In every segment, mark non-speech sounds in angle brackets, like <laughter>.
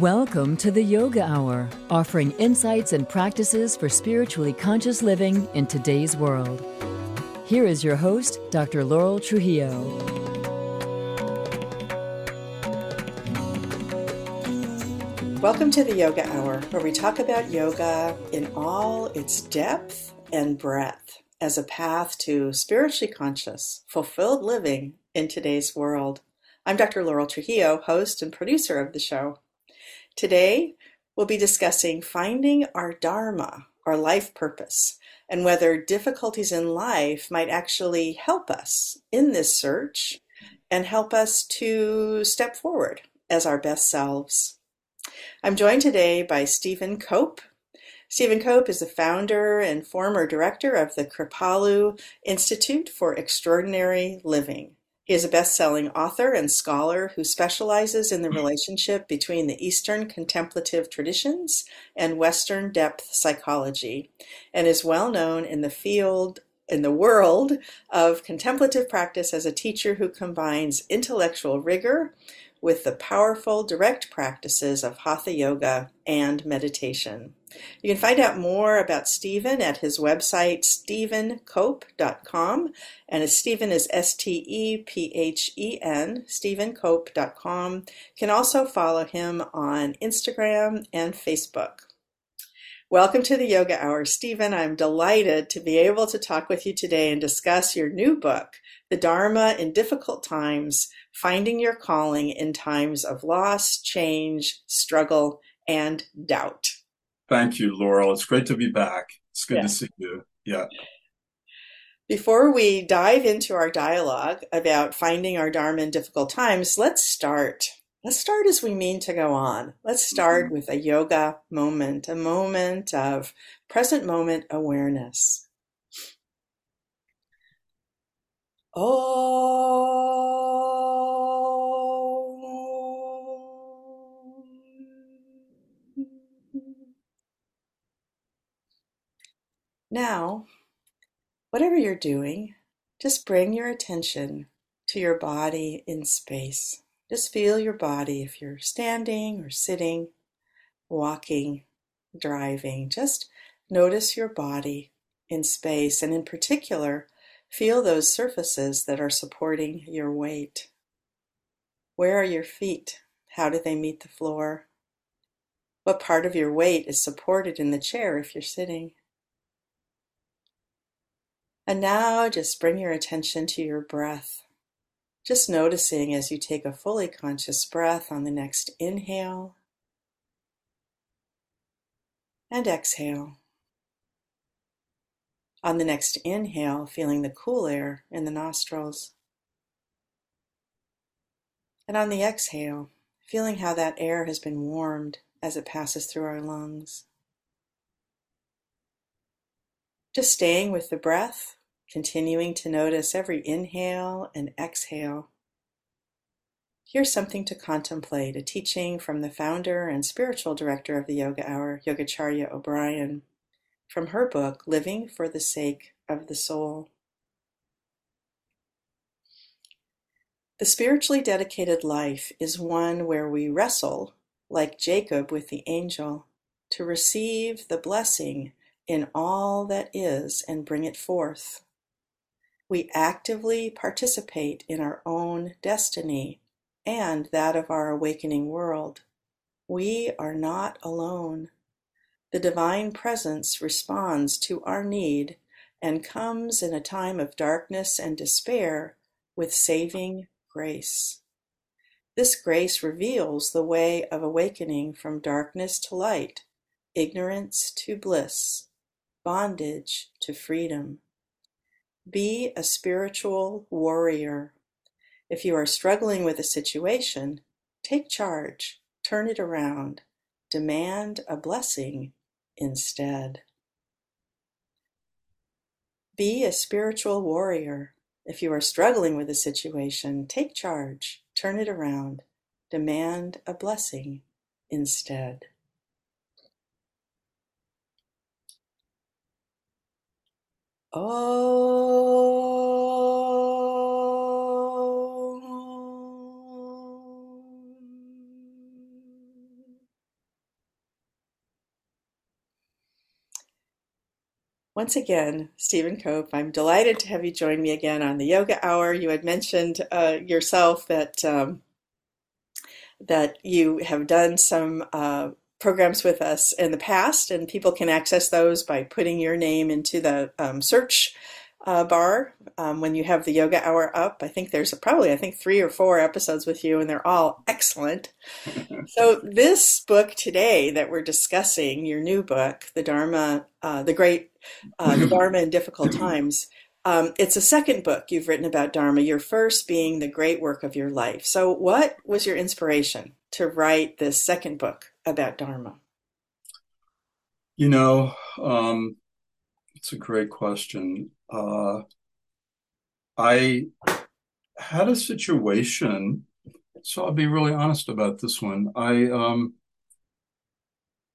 Welcome to the Yoga Hour, offering insights and practices for spiritually conscious living in today's world. Here is your host, Dr. Laurel Trujillo. Welcome to the Yoga Hour, where we talk about yoga in all its depth and breadth as a path to spiritually conscious, fulfilled living in today's world. I'm Dr. Laurel Trujillo, host and producer of the show. Today, we'll be discussing finding our Dharma, our life purpose, and whether difficulties in life might actually help us in this search and help us to step forward as our best selves. I'm joined today by Stephen Cope. Stephen Cope is the founder and former director of the Kripalu Institute for Extraordinary Living. He is a best-selling author and scholar who specializes in the hmm. relationship between the Eastern contemplative traditions and Western depth psychology, and is well known in the field in the world of contemplative practice as a teacher who combines intellectual rigor with the powerful direct practices of Hatha Yoga and meditation. You can find out more about Stephen at his website, stephencope.com. And Stephen is S T E P H E N, stephencope.com. You can also follow him on Instagram and Facebook. Welcome to the Yoga Hour. Stephen, I'm delighted to be able to talk with you today and discuss your new book, The Dharma in Difficult Times Finding Your Calling in Times of Loss, Change, Struggle, and Doubt. Thank you, Laurel. It's great to be back. It's good yeah. to see you. Yeah. Before we dive into our dialogue about finding our Dharma in difficult times, let's start. Let's start as we mean to go on. Let's start mm-hmm. with a yoga moment, a moment of present moment awareness. Oh. Now, whatever you're doing, just bring your attention to your body in space. Just feel your body if you're standing or sitting, walking, driving. Just notice your body in space, and in particular, feel those surfaces that are supporting your weight. Where are your feet? How do they meet the floor? What part of your weight is supported in the chair if you're sitting? And now just bring your attention to your breath. Just noticing as you take a fully conscious breath on the next inhale and exhale. On the next inhale, feeling the cool air in the nostrils. And on the exhale, feeling how that air has been warmed as it passes through our lungs. Just staying with the breath continuing to notice every inhale and exhale. Here's something to contemplate a teaching from the founder and spiritual director of the Yoga Hour, Yogacharya O'Brien, from her book, Living for the Sake of the Soul. The spiritually dedicated life is one where we wrestle, like Jacob with the angel, to receive the blessing in all that is and bring it forth. We actively participate in our own destiny and that of our awakening world. We are not alone. The Divine Presence responds to our need and comes in a time of darkness and despair with saving grace. This grace reveals the way of awakening from darkness to light, ignorance to bliss, bondage to freedom. Be a spiritual warrior. If you are struggling with a situation, take charge, turn it around, demand a blessing instead. Be a spiritual warrior. If you are struggling with a situation, take charge, turn it around, demand a blessing instead. Once again, Stephen Cope, I'm delighted to have you join me again on the Yoga Hour. You had mentioned uh, yourself that um, that you have done some uh, programs with us in the past, and people can access those by putting your name into the um, search uh, bar um, when you have the yoga hour up. I think there's probably I think three or four episodes with you, and they're all excellent. <laughs> so this book today that we're discussing, your new book, the Dharma, uh, the Great, uh, the <laughs> Dharma in Difficult Times. Um, it's a second book you've written about Dharma. Your first being the great work of your life. So, what was your inspiration to write this second book about Dharma? You know, um, it's a great question. Uh, I had a situation, so I'll be really honest about this one. I um,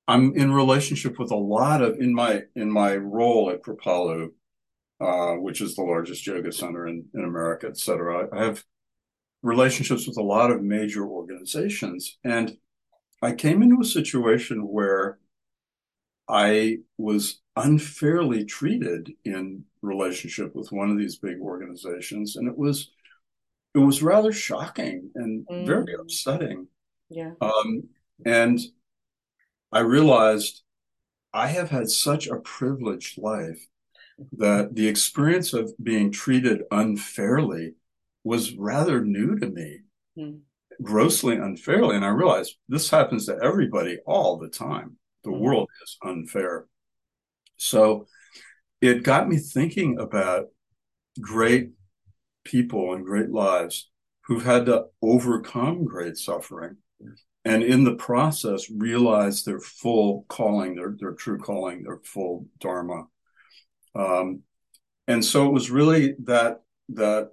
I'm in relationship with a lot of in my in my role at Kripalu, uh, which is the largest yoga center in, in America, et cetera. I have relationships with a lot of major organizations, and I came into a situation where I was unfairly treated in relationship with one of these big organizations, and it was it was rather shocking and mm. very upsetting. Yeah. Um, and I realized I have had such a privileged life that the experience of being treated unfairly was rather new to me, mm. Grossly unfairly. And I realized this happens to everybody all the time. The mm. world is unfair. So it got me thinking about great people and great lives who've had to overcome great suffering and in the process realize their full calling, their, their true calling, their full dharma. Um, and so it was really that that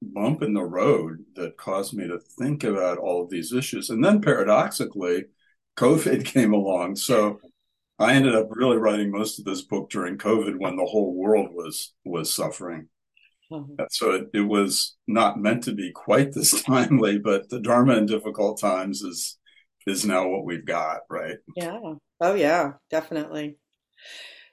bump in the road that caused me to think about all of these issues. And then paradoxically, COVID <laughs> came along. So I ended up really writing most of this book during COVID when the whole world was was suffering. Mm-hmm. So it, it was not meant to be quite this <laughs> timely, but the Dharma in difficult times is is now what we've got, right? Yeah. Oh yeah, definitely.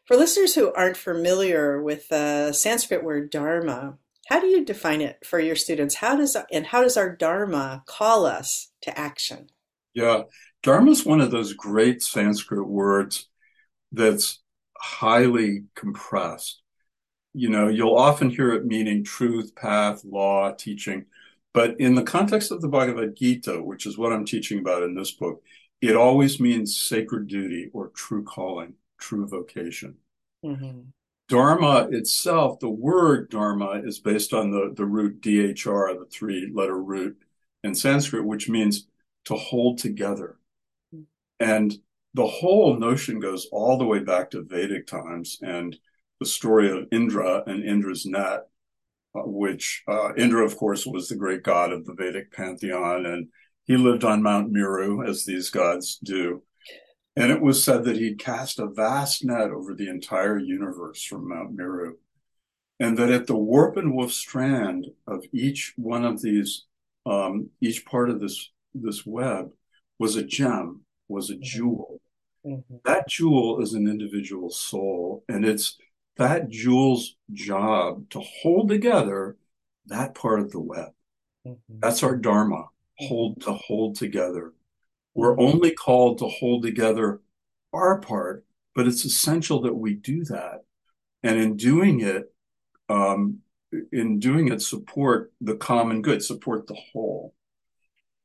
For listeners who aren't familiar with the Sanskrit word dharma, how do you define it for your students? How does and how does our dharma call us to action? Yeah, dharma is one of those great Sanskrit words that's highly compressed. You know, you'll often hear it meaning truth, path, law, teaching. But in the context of the Bhagavad Gita, which is what I'm teaching about in this book, it always means sacred duty or true calling, true vocation. Mm-hmm. Dharma itself, the word dharma is based on the, the root DHR, the three letter root in Sanskrit, which means to hold together. And the whole notion goes all the way back to Vedic times and the story of Indra and Indra's net, uh, which uh, Indra, of course, was the great god of the Vedic pantheon, and he lived on Mount Meru, as these gods do. And it was said that he'd cast a vast net over the entire universe from Mount Meru, and that at the warp and woof strand of each one of these, um, each part of this this web was a gem, was a jewel Mm-hmm. That jewel is an individual soul, and it's that jewel's job to hold together that part of the web. Mm-hmm. That's our dharma, hold to hold together. We're only called to hold together our part, but it's essential that we do that. And in doing it, um, in doing it, support the common good, support the whole.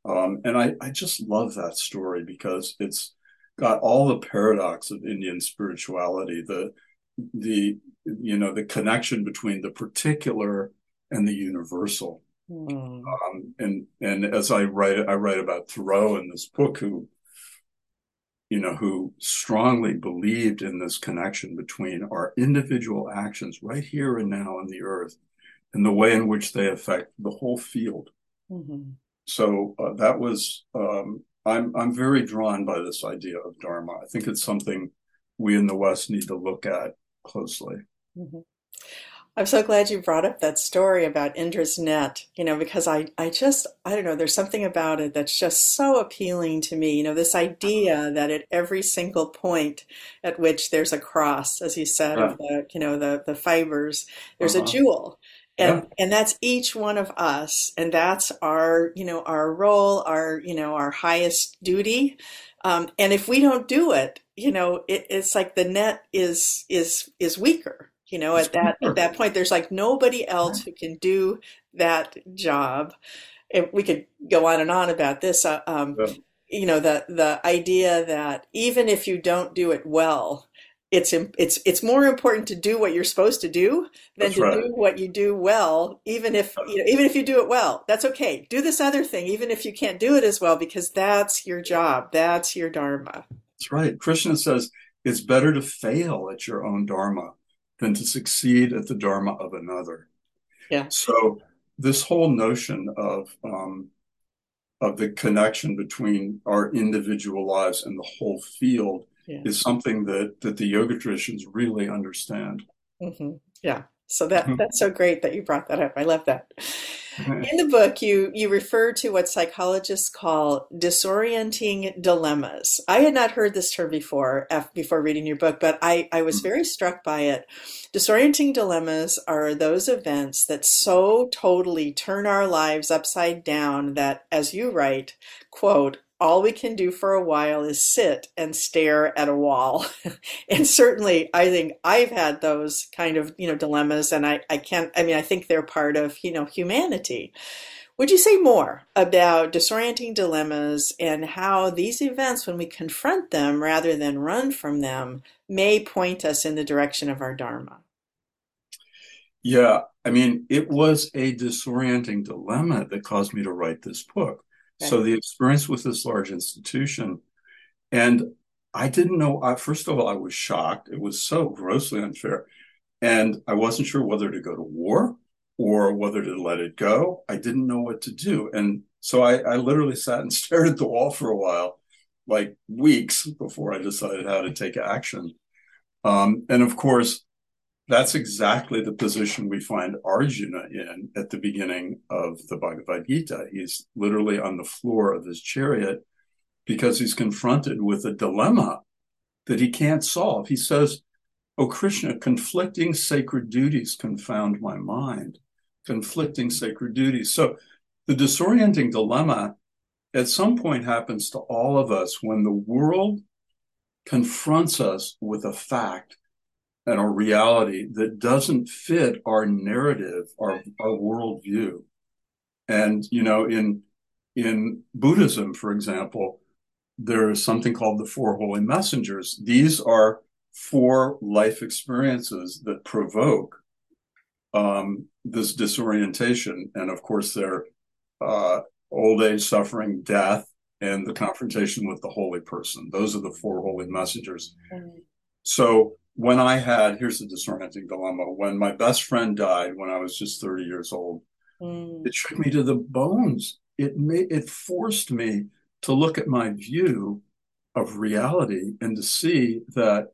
Um, and I, I just love that story because it's got all the paradox of Indian spirituality, the the you know the connection between the particular and the universal. Mm. Um, and and as I write, I write about Thoreau in this book, who you know who strongly believed in this connection between our individual actions right here and now on the earth, and the way in which they affect the whole field. Mm-hmm. So uh, that was um, I'm I'm very drawn by this idea of dharma. I think it's something we in the West need to look at closely. Mm-hmm. I'm so glad you brought up that story about Indra's net, you know, because I, I just, I don't know, there's something about it that's just so appealing to me. You know, this idea that at every single point at which there's a cross, as you said, of the, you know, the, the fibers, there's uh-huh. a jewel. And, yeah. and that's each one of us. And that's our, you know, our role, our, you know, our highest duty. Um, and if we don't do it, you know, it, it's like the net is, is, is weaker you know, at that at that point, there's like nobody else who can do that job. If we could go on and on about this. Uh, um, yeah. You know, the the idea that even if you don't do it well, it's it's it's more important to do what you're supposed to do than that's to right. do what you do well even if you know, even if you do it well that's okay do this other thing even if you can't do it as well because that's your job that's your dharma that's right krishna says it's better to fail at your own dharma than to succeed at the dharma of another. Yeah. So this whole notion of um, of the connection between our individual lives and the whole field yeah. is something that that the yoga traditions really understand. Mm-hmm. Yeah. So that mm-hmm. that's so great that you brought that up. I love that. In the book, you you refer to what psychologists call disorienting dilemmas. I had not heard this term before before reading your book, but I, I was mm. very struck by it. Disorienting dilemmas are those events that so totally turn our lives upside down that, as you write, quote, all we can do for a while is sit and stare at a wall. <laughs> and certainly I think I've had those kind of, you know, dilemmas and I, I can't, I mean, I think they're part of, you know, humanity. Would you say more about disorienting dilemmas and how these events, when we confront them rather than run from them, may point us in the direction of our Dharma? Yeah, I mean, it was a disorienting dilemma that caused me to write this book so the experience with this large institution, and I didn't know. I, first of all, I was shocked. It was so grossly unfair, and I wasn't sure whether to go to war or whether to let it go. I didn't know what to do, and so I, I literally sat and <laughs> stared at the wall for a while, like weeks before I decided how to take action. Um, and of course, that's exactly the position we find Arjuna in at the beginning of the Bhagavad Gita. He's literally on the floor of his chariot because he's confronted with a dilemma that he can't solve. He says, Oh, Krishna, conflicting sacred duties confound my mind. Conflicting sacred duties. So the disorienting dilemma at some point happens to all of us when the world confronts us with a fact and a reality that doesn't fit our narrative, our, our worldview. And, you know, in, in Buddhism, for example, there is something called the Four Holy Messengers. These are four life experiences that provoke um, this disorientation. And of course, they're uh, old age, suffering, death, and the confrontation with the holy person. Those are the four holy messengers. Mm-hmm. So when I had, here's the disorienting dilemma. When my best friend died when I was just 30 years old, mm. it shook me to the bones. It made, it forced me to look at my view of reality and to see that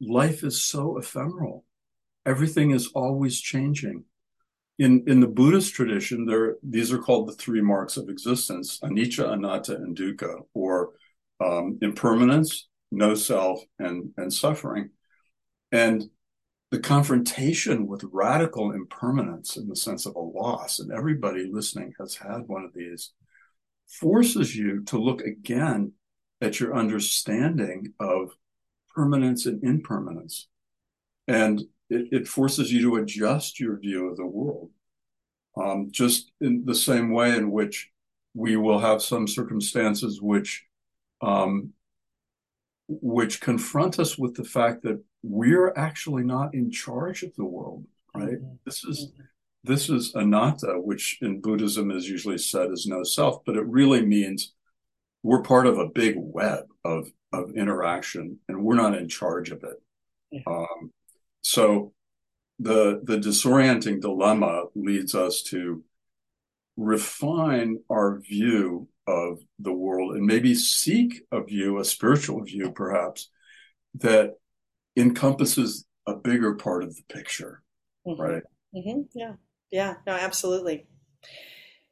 life is so ephemeral. Everything is always changing. In, in the Buddhist tradition, there these are called the three marks of existence: anicca, anatta, and dukkha, or um, impermanence, no self, and and suffering. And the confrontation with radical impermanence in the sense of a loss, and everybody listening has had one of these, forces you to look again at your understanding of permanence and impermanence. And it, it forces you to adjust your view of the world. Um, just in the same way in which we will have some circumstances which um, which confront us with the fact that we're actually not in charge of the world, right? Mm-hmm. This is mm-hmm. this is anatta, which in Buddhism is usually said as no self, but it really means we're part of a big web of of interaction, and we're not in charge of it. Yeah. Um, so the the disorienting dilemma leads us to refine our view of the world and maybe seek a view, a spiritual view perhaps, that encompasses a bigger part of the picture. mm-hmm. right? Mm-hmm. Yeah, yeah, no, absolutely.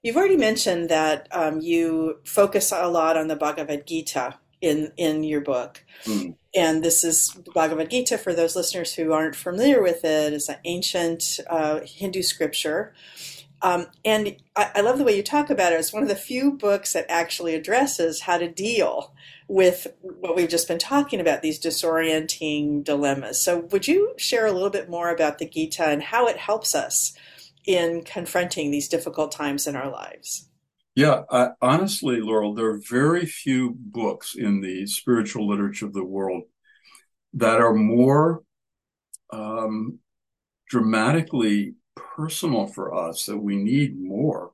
You've already mentioned that um, you focus a lot on the Bhagavad Gita in in your book. Mm. And this is Bhagavad Gita for those listeners who aren't familiar with it. It's an ancient uh, Hindu scripture. Um, and I, I, love the way you talk about it. It's one of the few books that actually addresses how to deal with what we've just been talking about, these disorienting dilemmas. So, would you share a little bit more about the Gita and how it helps us in confronting these difficult times in our lives? Yeah, I, honestly, Laurel, there are very few books in the spiritual literature of the world that are more um, dramatically personal for us, that we need more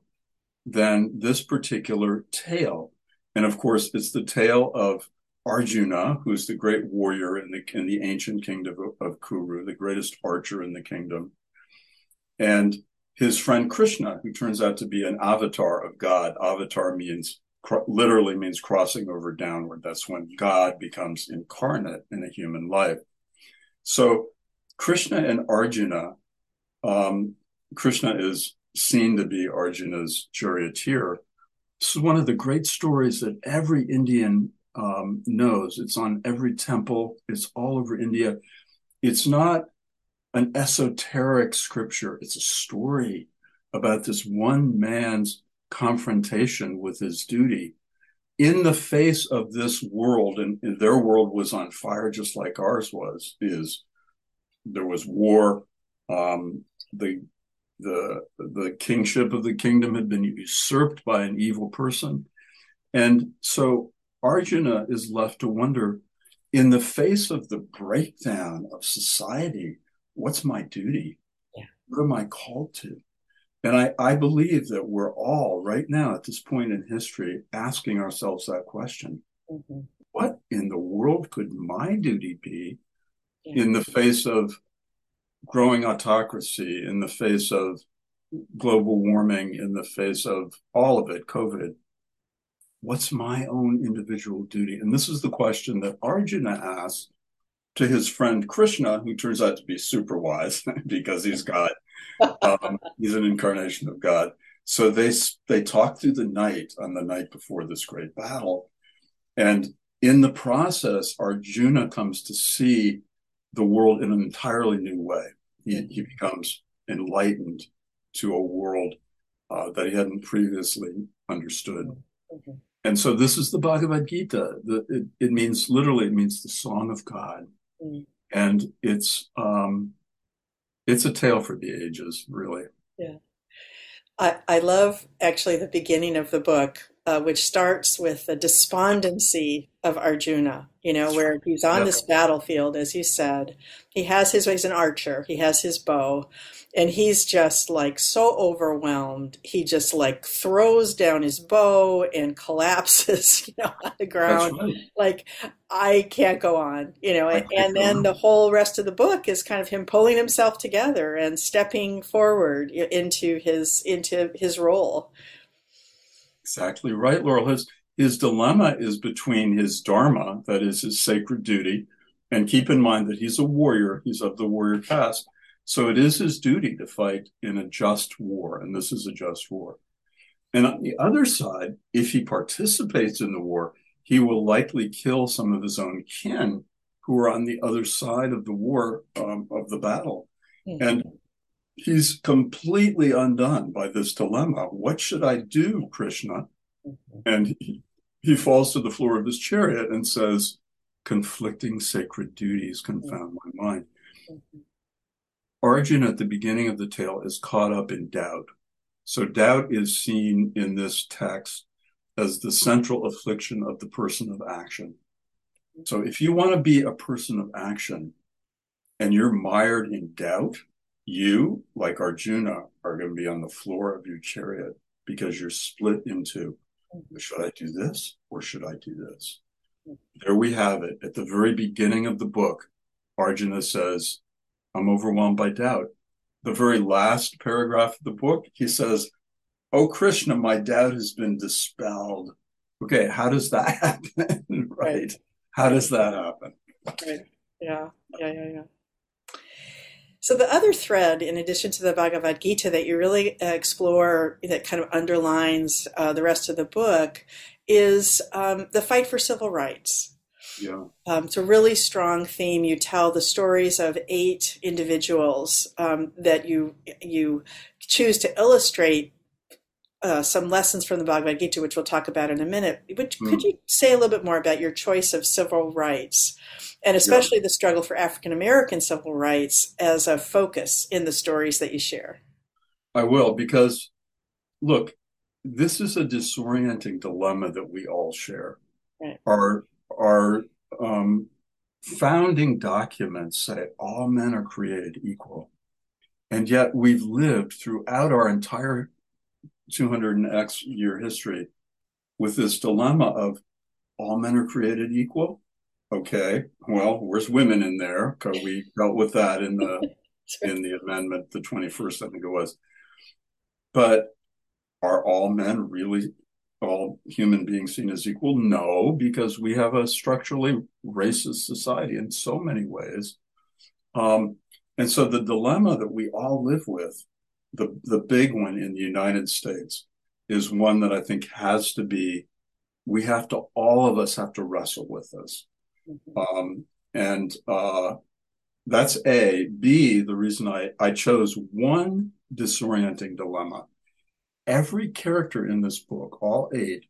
than this particular tale. And of course, it's the tale of Arjuna, who's the great warrior in the in the ancient kingdom of, of Kuru, the greatest archer in the kingdom. And his friend Krishna, who turns out to be an avatar of God. Avatar means literally means crossing over downward. That's when God becomes incarnate in a human life. So Krishna and Arjuna, um, Krishna is seen to be Arjuna's charioteer. This is one of the great stories that every Indian um, knows. It's on every temple. It's all over India. It's not an esoteric scripture. It's a story about this one man's confrontation with his duty in the face of this world. And, their world was on fire, just like ours was. Is there was war? Um, the the the kingship of the kingdom had been usurped by an evil person, and so Arjuna is left to wonder, in the face of the breakdown of society, what's my duty? Yeah. What am I called to? And I, I believe that we're all right now at this point in history asking ourselves that question. Mm-hmm. What in the world could my duty be yeah. in the face of growing autocracy, in the face of global warming, in the face of all of it, COVID? What's my own individual duty? And this is the question that Arjuna asks to his friend Krishna, who turns out to be super wise <laughs> because he's God. Um, he's an incarnation of God. So they they talk through the night on the night before this great battle, and in the process, Arjuna comes to see the world in an entirely new way. He, he becomes enlightened to a world uh, that he hadn't previously understood. Mm-hmm. And so this is the Bhagavad Gita. The, it, it means literally, it means the song of God. Mm. And it's um, it's a tale for the ages, really. Yeah. I, I love actually the beginning of the book, uh, which starts with the despondency of Arjuna, you know, where he's on this battlefield, as you said. He has his, he's an archer, he has his bow, and he's just like so overwhelmed. He just like throws down his bow and <laughs> collapses you know on the ground. right. like i can't go on you know and, and then the whole rest of the book is kind of him pulling himself together and stepping forward into his into his role exactly right laurel his his dilemma is between his dharma that is his sacred duty and keep in mind that he's a warrior he's of the warrior caste so it is his duty to fight in a just war, and this is a just war. And on the other side, if he participates in the war, he will likely kill some of his own kin who are on the other side of the war um, of the battle. Mm-hmm. And he's completely undone by this dilemma. What should I do, Krishna? Mm-hmm. And he, he falls to the floor of his chariot and says, conflicting sacred duties confound my mind. Mm-hmm. Arjuna at the beginning of the tale is caught up in doubt. So doubt is seen in this text as the central affliction of the person of action. So if you want to be a person of action and you're mired in doubt, you, like Arjuna, are going to be on the floor of your chariot because you're split into should I do this or should I do this? There we have it. At the very beginning of the book, Arjuna says, I'm overwhelmed by doubt. The very last paragraph of the book, he says, Oh, Krishna, my doubt has been dispelled. Okay, how does that <laughs> happen? right. How does that happen? Right. Yeah. Yeah. Yeah. Yeah. So the other thread, in addition to the Bhagavad Gita, that you really uh, explore, that kind of underlines uh, the rest of the book, is um, the fight for civil rights. Yeah. Um, it's a really strong theme. You tell the stories of eight individuals um, that you you choose to illustrate uh, some lessons from the Bhagavad Gita, which we'll talk about in a minute. Which, mm. Could you say a little bit more about your choice of civil rights, and especially yeah. the struggle for African American civil rights as a focus in the stories that you share? I will, because look, this is a disorienting dilemma that we all share. Right. Our our um, founding documents say all men are created equal, and yet we've lived throughout our entire 200 and X year history with this dilemma of all men are created equal. Okay, well, where's women in there? Because we dealt with that in the <laughs> in the amendment, the 21st, I think it was. But are all men really all human beings seen as equal? No, because we have a structurally racist society in so many ways. Um, and so the dilemma that we all live with the the big one in the United States is one that I think has to be we have to all of us have to wrestle with this. Mm-hmm. Um, and uh, that's A. B, the reason I, I chose one disorienting dilemma. Every character in this book, all eight,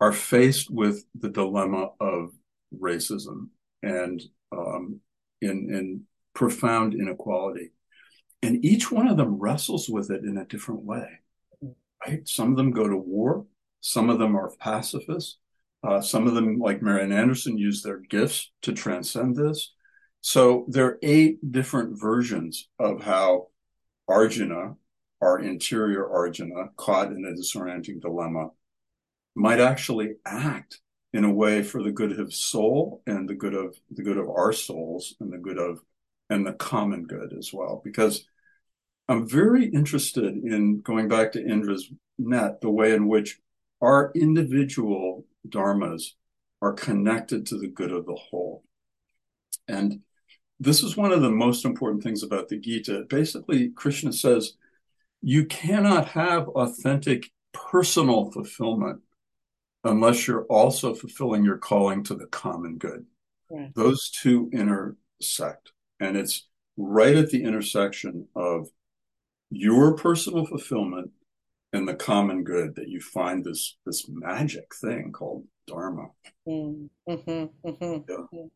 are faced with the dilemma of racism and um, in, in profound inequality. And each one of them wrestles with it in a different way. Right? Some of them go to war. Some of them are pacifists. Uh, some of them, like Marian Anderson, use their gifts to transcend this. So there are eight different versions of how Arjuna, our interior Arjuna, caught in a disorienting dilemma, might actually act in a way for the good of soul and the good of the good of our souls and the good of and the common good as well. Because I'm very interested in going back to Indra's net, the way in which our individual dharmas are connected to the good of the whole. And this is one of the most important things about the Gita. Basically, Krishna says you cannot have authentic personal fulfillment unless you're also fulfilling your calling to the common good. Right. Those two intersect. And it's right at the intersection of your personal fulfillment and the common good that you find this this magic thing called dharma mm-hmm, mm-hmm. Yeah. Mm-hmm.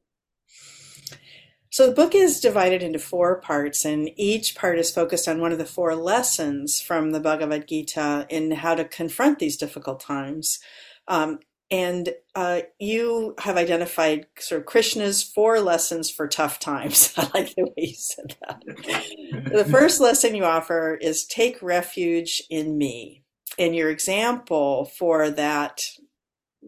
so the book is divided into four parts and each part is focused on one of the four lessons from the bhagavad gita in how to confront these difficult times um, and uh, you have identified sort of Krishna's four lessons for tough times. <laughs> I like the way you said that. the <laughs> first lesson you offer is take refuge in me. And your example for that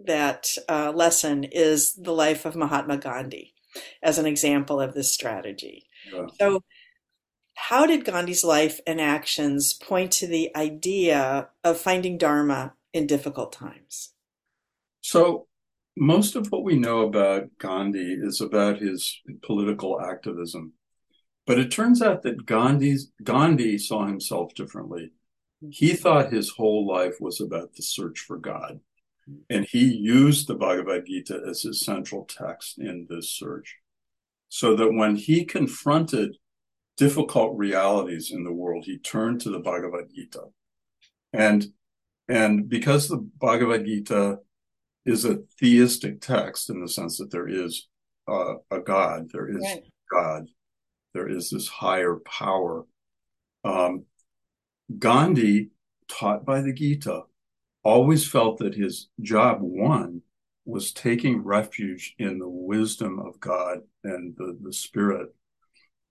that uh, lesson is the life of Mahatma Gandhi as an example of this strategy. Yeah. So, how did Gandhi's life and actions point to the idea of finding Dharma in difficult times? So, most of what we know about Gandhi is about his political activism. But it turns out that Gandhi's, Gandhi saw himself differently. He thought his whole life was about the search for God. And he used the Bhagavad Gita as his central text in this search. So that when he confronted difficult realities in the world, he turned to the Bhagavad Gita. And, and because the Bhagavad Gita is a theistic text in the sense that there is uh, a God, there is right. God, there is this higher power. Um, Gandhi, taught by the Gita, always felt that his job one was taking refuge in the wisdom of God and the, the Spirit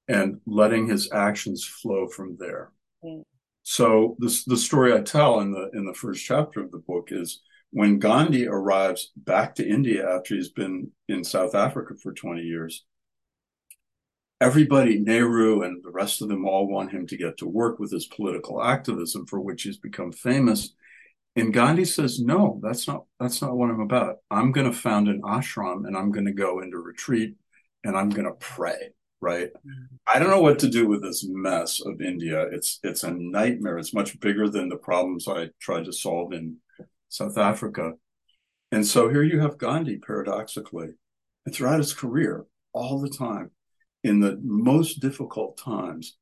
and letting his actions flow from there. Mm. So this the story I tell in the in the first chapter of the book is when Gandhi arrives back to India after he's been in South Africa for 20 years, everybody, Nehru and the rest of them all want him to get to work with his political activism for which he's become famous. And Gandhi says, no, that's not, that's not what I'm about. I'm going to found an ashram and I'm going to go into retreat and I'm going to pray. right? Mm-hmm. I don't know what to do with this mess of India. It's it's a nightmare. It's much bigger than the problems I tried to solve in South Africa. And so here you have Gandhi, paradoxically, and throughout his career, all the time, in the most difficult times,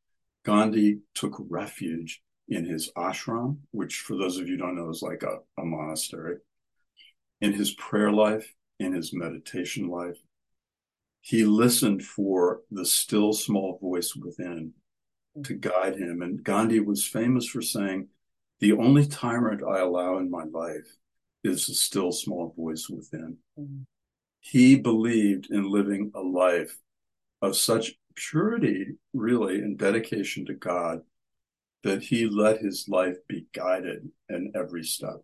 Gandhi took refuge in his ashram, which for those of you don't know is like a, a monastery, in his prayer life, in his meditation life. He listened for the still small voice within to guide him. And Gandhi was famous for saying, The only tyrant I allow in my life is the still small voice within. Mm-hmm. He believed in living a life of such purity, really, and dedication to God that he let his life be guided in every step.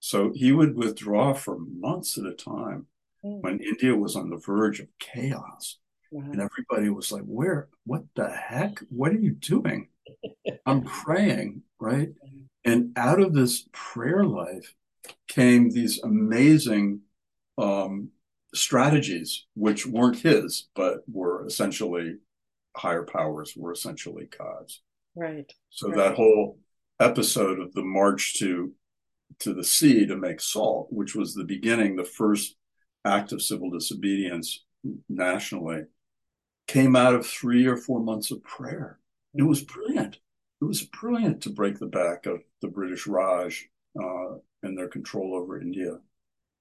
So he would withdraw for months at a time mm. when India was on the verge of chaos. Wow. And everybody was like, Where, what the heck? What are you doing? <laughs> I'm praying, right? And out of this prayer life came these amazing um, strategies, which weren't his, but were essentially higher powers, were essentially gods. Right. So right. that whole episode of the march to to the sea to make salt, which was the beginning, the first act of civil disobedience nationally, came out of three or four months of prayer. It was brilliant. It was brilliant to break the back of the British Raj uh, and their control over India.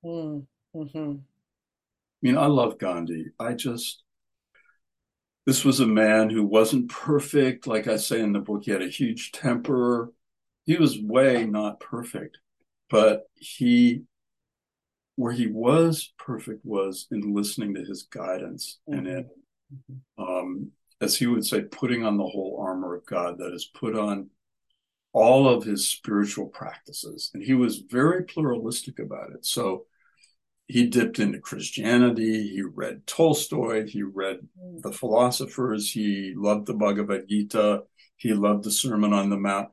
Mm. hmm I mean, I love Gandhi. I just, this was a man who wasn't perfect. Like I say in the book, he had a huge temper. He was way not perfect, but he, where he was perfect was in listening to his guidance mm-hmm. and in, mm-hmm. um, as he would say, putting on the whole armor of God that is put on all of his spiritual practices. And he was very pluralistic about it. So he dipped into Christianity. He read Tolstoy. He read mm. the philosophers. He loved the Bhagavad Gita. He loved the Sermon on the Mount.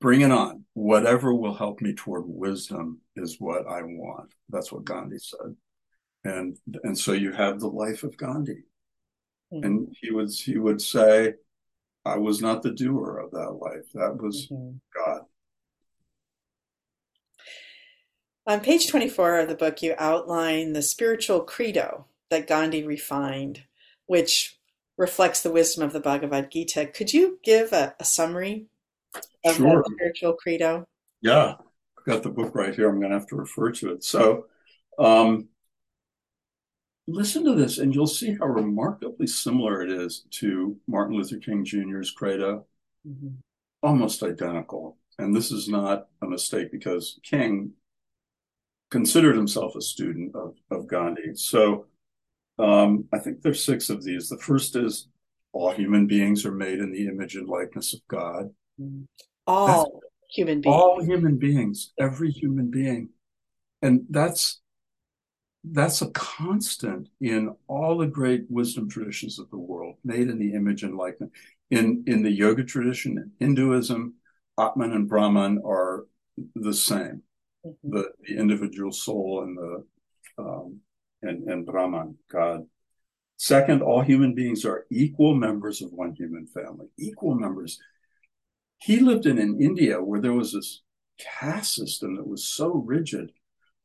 Bring it on. Whatever will help me toward wisdom is what I want. That's what Gandhi said. And, and so you have the life of Gandhi. Mm-hmm. And he would, he would say, I was not the doer of that life. That was mm-hmm. God. On page 24 of the book, you outline the spiritual credo that Gandhi refined, which reflects the wisdom of the Bhagavad Gita. Could you give a, a summary of sure. that spiritual credo? Yeah, I've got the book right here. I'm going to have to refer to it. So, um, listen to this, and you'll see how remarkably similar it is to Martin Luther King Jr.'s credo. Mm-hmm. Almost identical. And this is not a mistake because King considered himself a student of, of Gandhi. So um, I think there's six of these. The first is all human beings are made in the image and likeness of God. All that's, human beings. All human beings, every human being. And that's that's a constant in all the great wisdom traditions of the world, made in the image and likeness. In in the yoga tradition, Hinduism, Atman and Brahman are the same mm-hmm. the, the individual soul and the um, and, and Brahman, God. Second, all human beings are equal members of one human family, equal members. He lived in, in India where there was this caste system that was so rigid.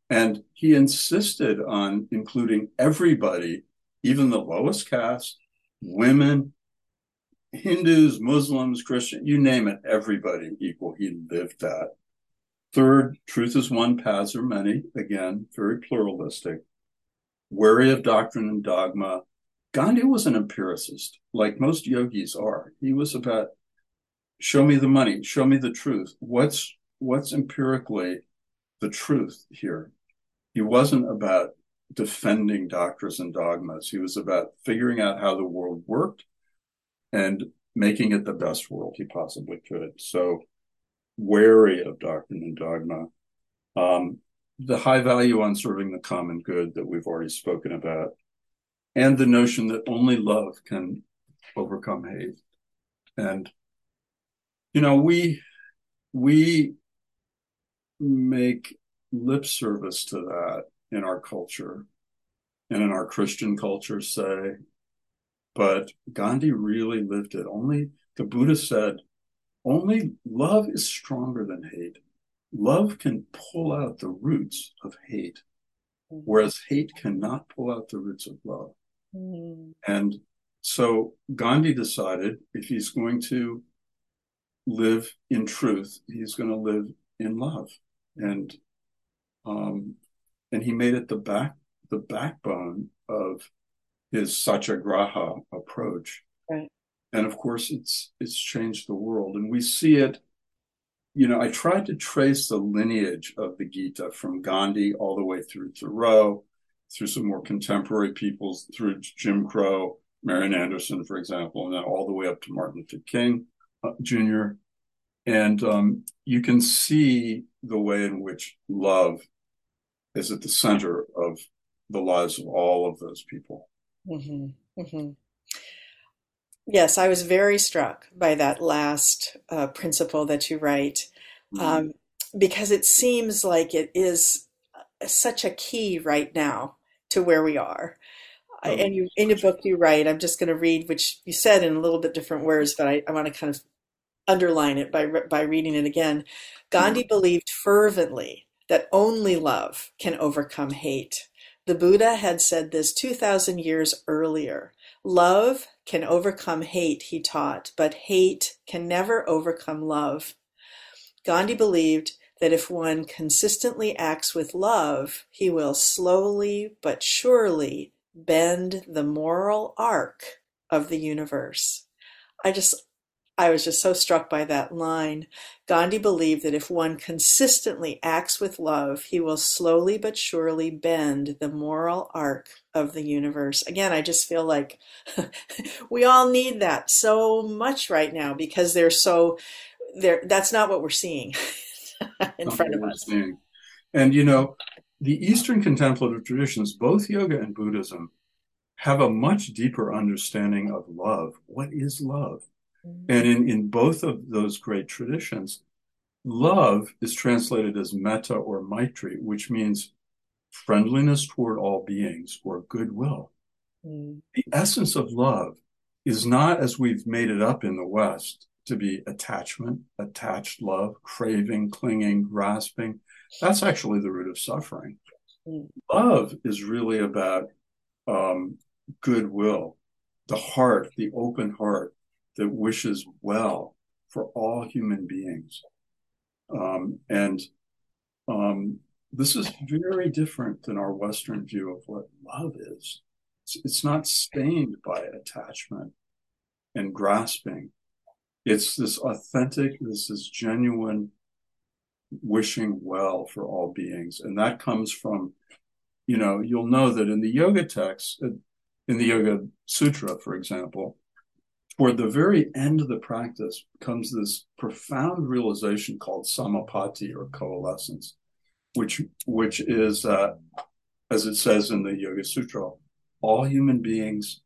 And he insisted on including everybody, even the lowest caste, women, Hindus, Muslims, Christian, you name it, everybody equal. He lived that. Third, truth is one, paths are many. Again, very pluralistic. Wary of doctrine and dogma. Gandhi was an empiricist, like most yogis are. He was about show me the money, show me the truth. What's what's empirically the truth here? He wasn't about defending doctrines and dogmas. He was about figuring out how the world worked and making it the best world he possibly could. So wary of doctrine and dogma. Um, the high value on serving the common good that we've already spoken about, and the notion that only love can overcome hate. And, you know, we, we make lip service to that in our culture and in our Christian culture, say, but Gandhi really lived it. Only the Buddha said, only love is stronger than hate. Love can pull out the roots of hate, whereas hate cannot pull out the roots of love. Mm-hmm. And so Gandhi decided if he's going to live in truth, he's going to live in love. And um, and he made it the back the backbone of his satyagraha approach. Right. And of course, it's it's changed the world, and we see it. You know, I tried to trace the lineage of the Gita from Gandhi all the way through Thoreau, through some more contemporary peoples, through Jim Crow, Marian Anderson, for example, and then all the way up to Martin Luther King uh, Jr. And um, you can see the way in which love is at the center of the lives of all of those people. Mm-hmm. Mm-hmm. Yes, I was very struck by that last uh, principle that you write mm-hmm. um, because it seems like it is uh, such a key right now to where we are. Oh, and you, in your book, you write, I'm just going to read, which you said in a little bit different words, but I, I want to kind of underline it by, by reading it again. Gandhi mm-hmm. believed fervently that only love can overcome hate. The Buddha had said this 2,000 years earlier. Love can overcome hate, he taught, but hate can never overcome love. Gandhi believed that if one consistently acts with love, he will slowly but surely bend the moral arc of the universe. I just I was just so struck by that line. Gandhi believed that if one consistently acts with love, he will slowly but surely bend the moral arc of the universe. Again, I just feel like <laughs> we all need that so much right now because they're so there that's not what we're seeing <laughs> in front of us. Seeing. And you know, the Eastern contemplative traditions, both yoga and Buddhism, have a much deeper understanding of love. What is love? And in, in both of those great traditions, love is translated as metta or maitri, which means friendliness toward all beings or goodwill. Mm. The essence of love is not as we've made it up in the West to be attachment, attached love, craving, clinging, grasping. That's actually the root of suffering. Mm. Love is really about um, goodwill, the heart, the open heart, that wishes well for all human beings. Um, and um, this is very different than our Western view of what love is. It's, it's not stained by attachment and grasping. It's this authentic, this is genuine wishing well for all beings. And that comes from, you know, you'll know that in the yoga text, in the Yoga Sutra, for example, toward the very end of the practice comes this profound realization called samapatti or coalescence, which which is uh, as it says in the Yoga Sutra, all human beings,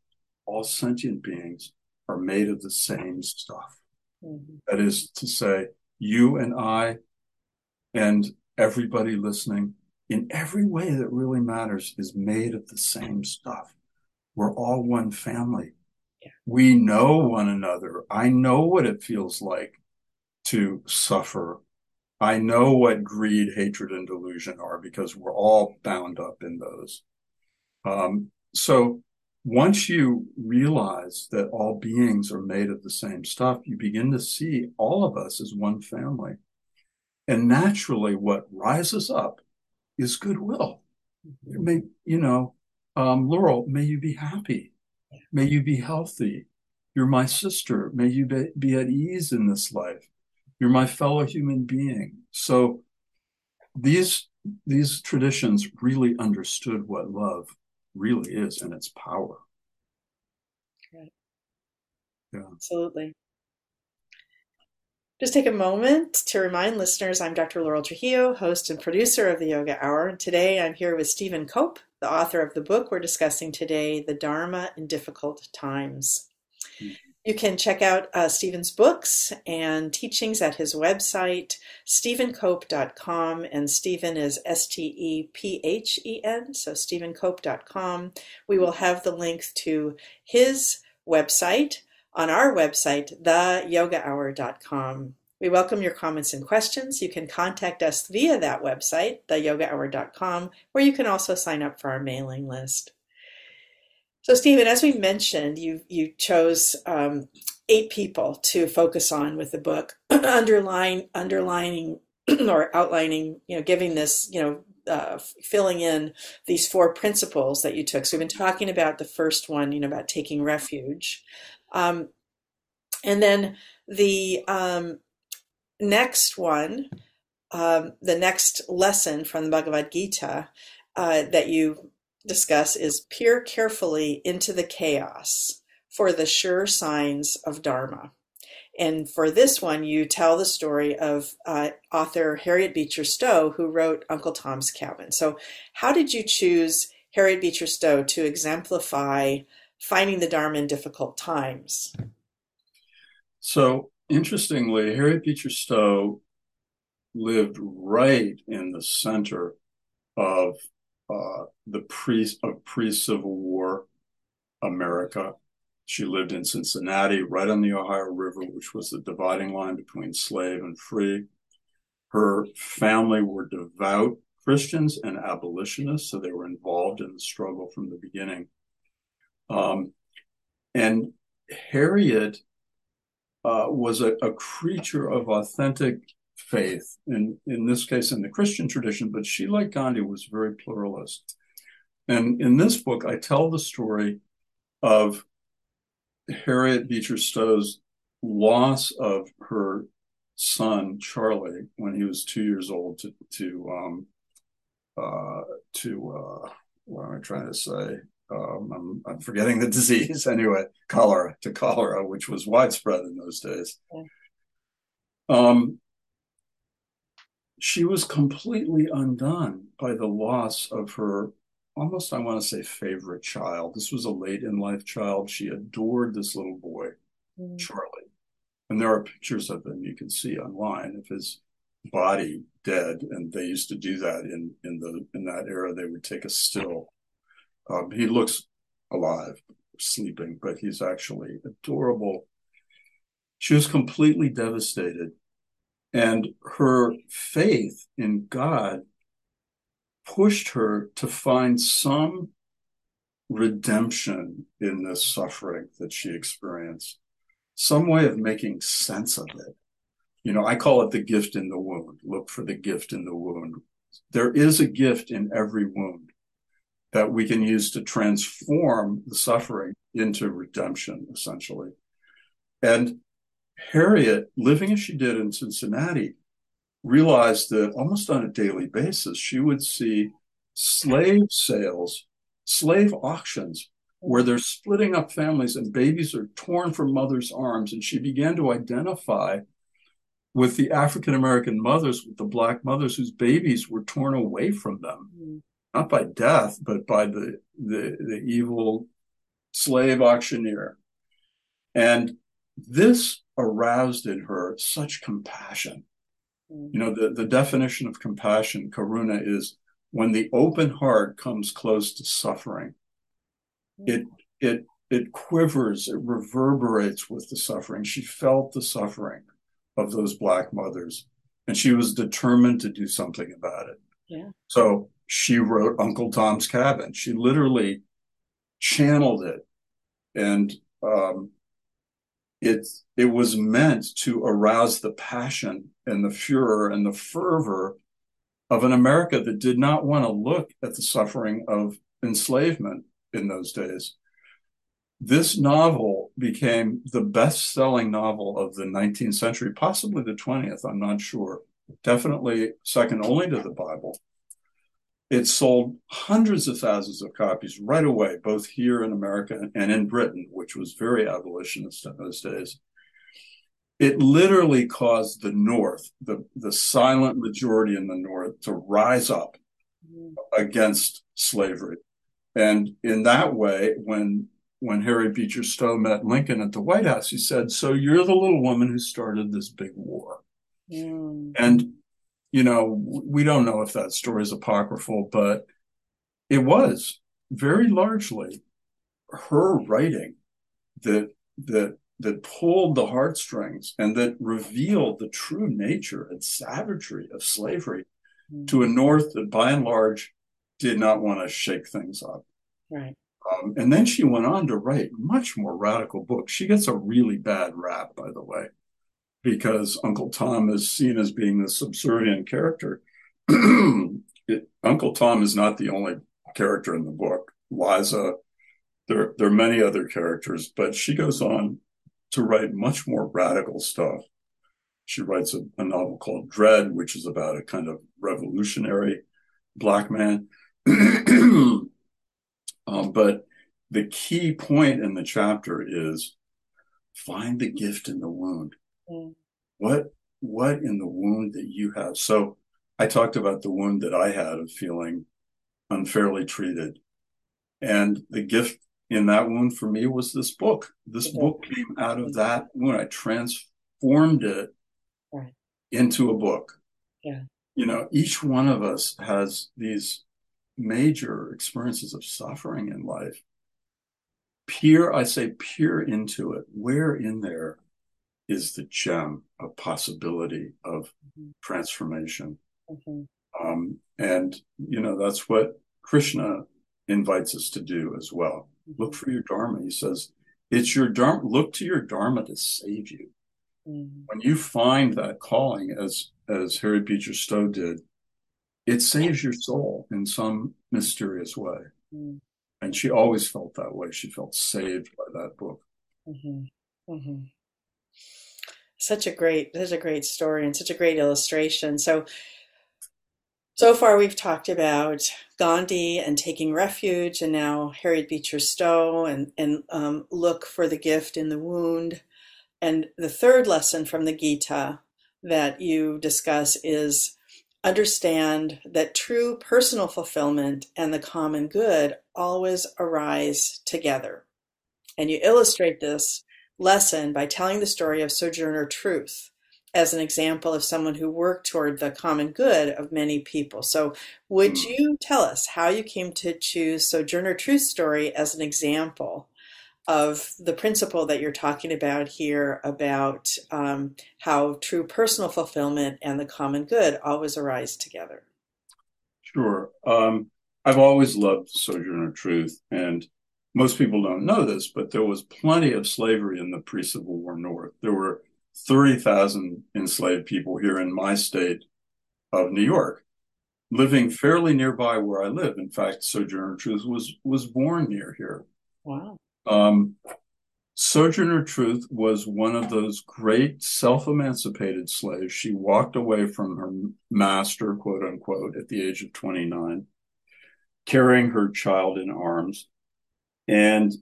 all sentient beings are made of the same stuff. Mm-hmm. That is to say, you and I and everybody listening in every way that really matters is made of the same stuff. We're all one family we know one another. I know what it feels like to suffer. I know what greed, hatred, and delusion are because we're all bound up in those. Um, so once you realize that all beings are made of the same stuff, you begin to see all of us as one family. And naturally, what rises up is goodwill. May, you know, um, Laurel, may you be happy. May you be healthy. You're my sister. May you be, be at ease in this life. You're my fellow human being. So these these traditions really understood what love really is and its power. Right. Yeah. Absolutely. Just take a moment to remind listeners I'm Dr. Laurel Trujillo, host and producer of the Yoga Hour. Today I'm here with Stephen Cope, the author of the book we're discussing today, The Dharma in Difficult Times. Mm-hmm. You can check out uh, Stephen's books and teachings at his website, stephencope.com. And Stephen is S T E P H E N, so stephencope.com. We will have the link to his website on our website, theyogahour.com. We welcome your comments and questions. You can contact us via that website, theyogahour.com, where you can also sign up for our mailing list. So, Stephen, as we mentioned, you you chose um, eight people to focus on with the book, <clears throat> underline underlining <clears throat> or outlining, you know, giving this, you know, uh, filling in these four principles that you took. So we've been talking about the first one, you know, about taking refuge, um, and then the um, next one, um, the next lesson from the Bhagavad Gita uh, that you discuss is peer carefully into the chaos for the sure signs of Dharma. And for this one, you tell the story of uh, author Harriet Beecher Stowe, who wrote Uncle Tom's Cabin. So, how did you choose Harriet Beecher Stowe to exemplify finding the Dharma in difficult times? So, interestingly, Harriet Beecher Stowe lived right in the center of uh, the pre of pre Civil War America. She lived in Cincinnati, right on the Ohio River, which was the dividing line between slave and free. Her family were devout Christians and abolitionists, so they were involved in the struggle from the beginning. Um, and Harriet uh, was a, a, creature of authentic faith, in, in this case, in the Christian tradition, but she, like Gandhi, was very pluralist. And in this book, I tell the story of Harriet Beecher Stowe's loss of her son Charlie when he was two years old to to um, uh, to uh, what am I trying to say? Um, I'm, I'm, forgetting the <laughs> disease anyway, cholera to cholera, which was widespread in those days. Yeah. Um, she was completely undone by the loss of her almost, I want to say, favorite child. This was a late in life child. She adored this little boy, mm. Charlie. And there are pictures of him you can see online of his body dead. And they used to do that in, in the in that era. They would take a still um, he looks alive, sleeping, but he's actually adorable. She was completely devastated. And her faith in God pushed her to find some redemption in this suffering that she experienced, some way of making sense of it. You know, I call it the gift in the wound. Look for the gift in the wound. There is a gift in every wound that we can use to transform the suffering into redemption, essentially. And Harriet, living as she did in Cincinnati, realized that almost on a daily basis, she would see slave sales, slave auctions, where they're splitting up families and babies are torn from mothers' arms. And she began to identify with the African American mothers, with the Black mothers whose babies were torn away from them. Mm-hmm. Mm not by death, but by the, the, the evil slave auctioneer. And this aroused in her such compassion. You know, the, the definition of compassion, karuna, is when the open heart comes close to suffering. It it it quivers, it reverberates with the suffering. She felt the suffering of those black mothers, and she was determined to do something about it. Yeah. So she wrote Uncle Tom's Cabin. She literally channeled it, and um, it it was meant to arouse the passion and the furor and the fervor of an America that did not want to look at the suffering of enslavement in those days. This novel became the best selling novel of the 19th century, possibly the 20th, I'm not sure. Definitely second only to the Bible. It sold hundreds of thousands of copies right away, both here in America and in Britain, which was very abolitionist in those days. It literally caused the North, the, the silent majority in the North, to rise up against slavery. And in that way, when when Harriet Beecher Stowe met Lincoln at the White House, he said, So you're the little woman who started this big war. Mm. And you know, we don't know if that story is apocryphal, but it was very largely her writing that that that pulled the heartstrings and that revealed the true nature and savagery of slavery mm-hmm. to a North that by and large did not want to shake things up. Right. Um, and then she went on to write much more radical books. She gets a really bad rap, by the way, because Uncle Tom is seen as being the subservient character. <clears throat> it, Uncle Tom is not the only character in the book. Liza, there, there are many other characters, but she goes on to write much more radical stuff. She writes a, a novel called Dred, which is about a kind of revolutionary black man. <clears throat> um, but the key point in the chapter is find the gift in the wound. Mm. What what in the wound that you have? So I talked about the wound that I had of feeling unfairly treated. And the gift in that wound for me was this book. This okay. book came out of that wound. I transformed it right. into a book. Yeah. You know, each one of us has these major experiences of suffering in life. Peer, I say, peer into it. Where in there is the gem of possibility of mm-hmm. transformation? Mm-hmm. Um, and, you know, that's what Krishna invites us to do as well. Mm-hmm. Look for your Dharma. He says, it's your Dharma. Look to your Dharma to save you. Mm-hmm. When you find that calling, as, as Harriet Beecher Stowe did, it saves your soul in some mysterious way. Mm-hmm. And she always felt that way. She felt saved by that book. Mm-hmm. Mm-hmm. Such a great, such a great story and such a great illustration. So, so far, we've talked about Gandhi and taking refuge, and now Harriet Beecher Stowe and, and um, look for the gift in the wound. And the third lesson from the Gita that you discuss is understand that true personal fulfillment and the common good always arise together. And you illustrate this lesson by telling the story of Sojourner Truth as an example of someone who worked toward the common good of many people. So, would hmm. you tell us how you came to choose Sojourner Truth's story as an example of the principle that you're talking about here about um, how true personal fulfillment and the common good always arise together? Sure. Um, I've always loved Sojourner Truth, and most people don't know this, but there was plenty of slavery in the pre Civil War North. There were 30,000 enslaved people here in my state of New York, living fairly nearby where I live. In fact, Sojourner Truth was, was born near here. Wow. Um, Sojourner Truth was one of those great self emancipated slaves. She walked away from her master, quote unquote, at the age of 29, carrying her child in arms. And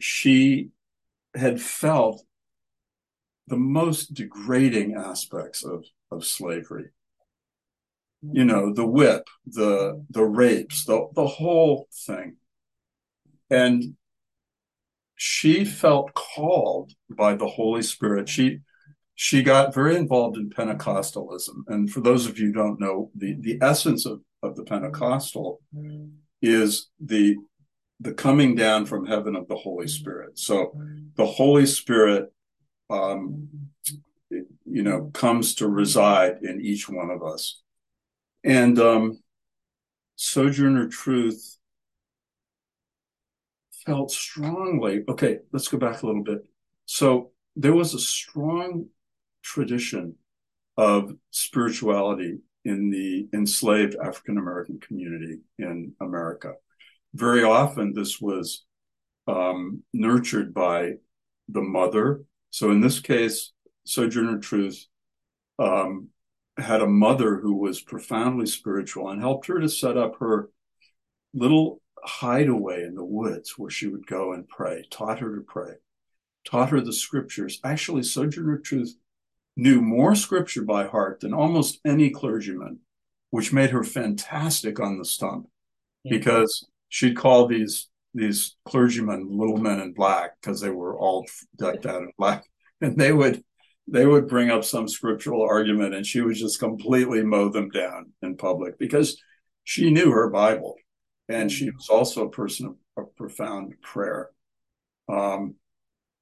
she had felt the most degrading aspects of, of slavery. You know, the whip, the, the rapes, the, the whole thing. And she felt called by the Holy Spirit. She, she got very involved in Pentecostalism. And for those of you don't know, the, the essence of, of the Pentecostal is the, the coming down from heaven of the Holy Spirit. So the Holy Spirit um, you know, comes to reside in each one of us. And um, Sojourner Truth felt strongly. Okay, let's go back a little bit. So there was a strong tradition of spirituality in the enslaved African American community in America. Very often, this was um, nurtured by the mother so in this case, Sojourner Truth um, had a mother who was profoundly spiritual and helped her to set up her little hideaway in the woods where she would go and pray, taught her to pray, taught her the scriptures. Actually, Sojourner Truth knew more scripture by heart than almost any clergyman, which made her fantastic on the stump yeah. because she'd call these these clergymen little men in black because they were all decked out in black <laughs> and they would they would bring up some scriptural argument and she would just completely mow them down in public because she knew her bible and she was also a person of, of profound prayer um,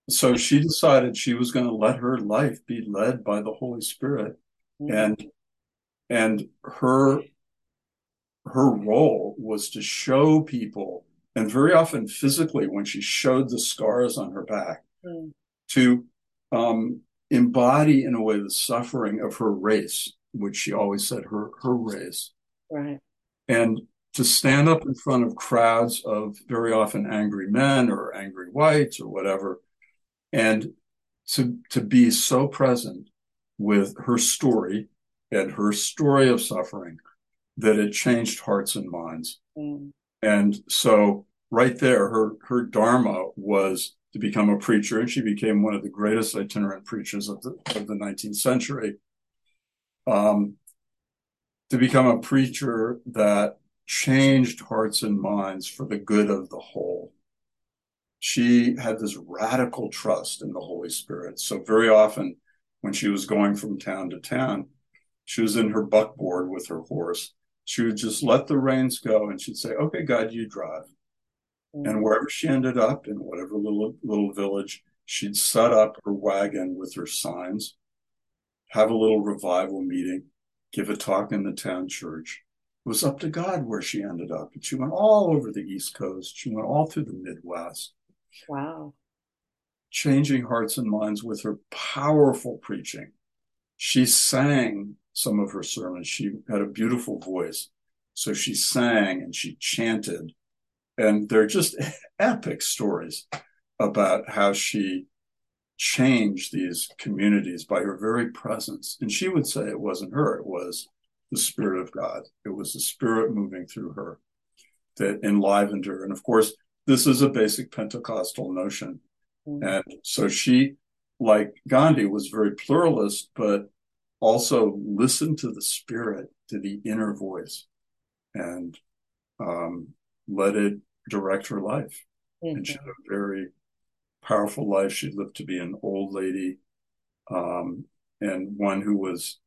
so she decided she was going to let her life be led by the Holy Spirit. Mm-hmm. And and her her role was to show people, and very often physically, when she showed the scars on her back, mm. to um, embody in a way the suffering of her race, which she always said her her race, right, and to stand up in front of crowds of very often angry men or angry whites or whatever, and to to be so present with her story and her story of suffering that it changed hearts and minds. Mm. And so right there, her her dharma was to become a preacher, and she became one of the greatest itinerant preachers of the of the 19th century. Um, to become a preacher that changed hearts and minds for the good of the whole. She had this radical trust in the Holy Spirit. So very often when she was going from town to town, she was in her buckboard with her horse. She would just let the reins go and she'd say, Okay, God, you drive. Mm-hmm. And wherever she ended up, in whatever little little village, she'd set up her wagon with her signs, have a little revival meeting, give a talk in the town church. It was up to God where she ended up. And she went all over the East Coast. She went all through the Midwest. Wow. Changing hearts and minds with her powerful preaching. She sang some of her sermons. She had a beautiful voice. So she sang and she chanted. And they're just <laughs> epic stories about how she changed these communities by her very presence. And she would say it wasn't her, it was the Spirit of God. It was the Spirit moving through her that enlivened her. And of course, this is a basic Pentecostal notion. Mm-hmm. And so she, like Gandhi, was very pluralist, but also listen to the Spirit, to the inner voice, and um, let it direct her life. Mm-hmm. And she had a very powerful life. She lived to be an old lady um, and one who was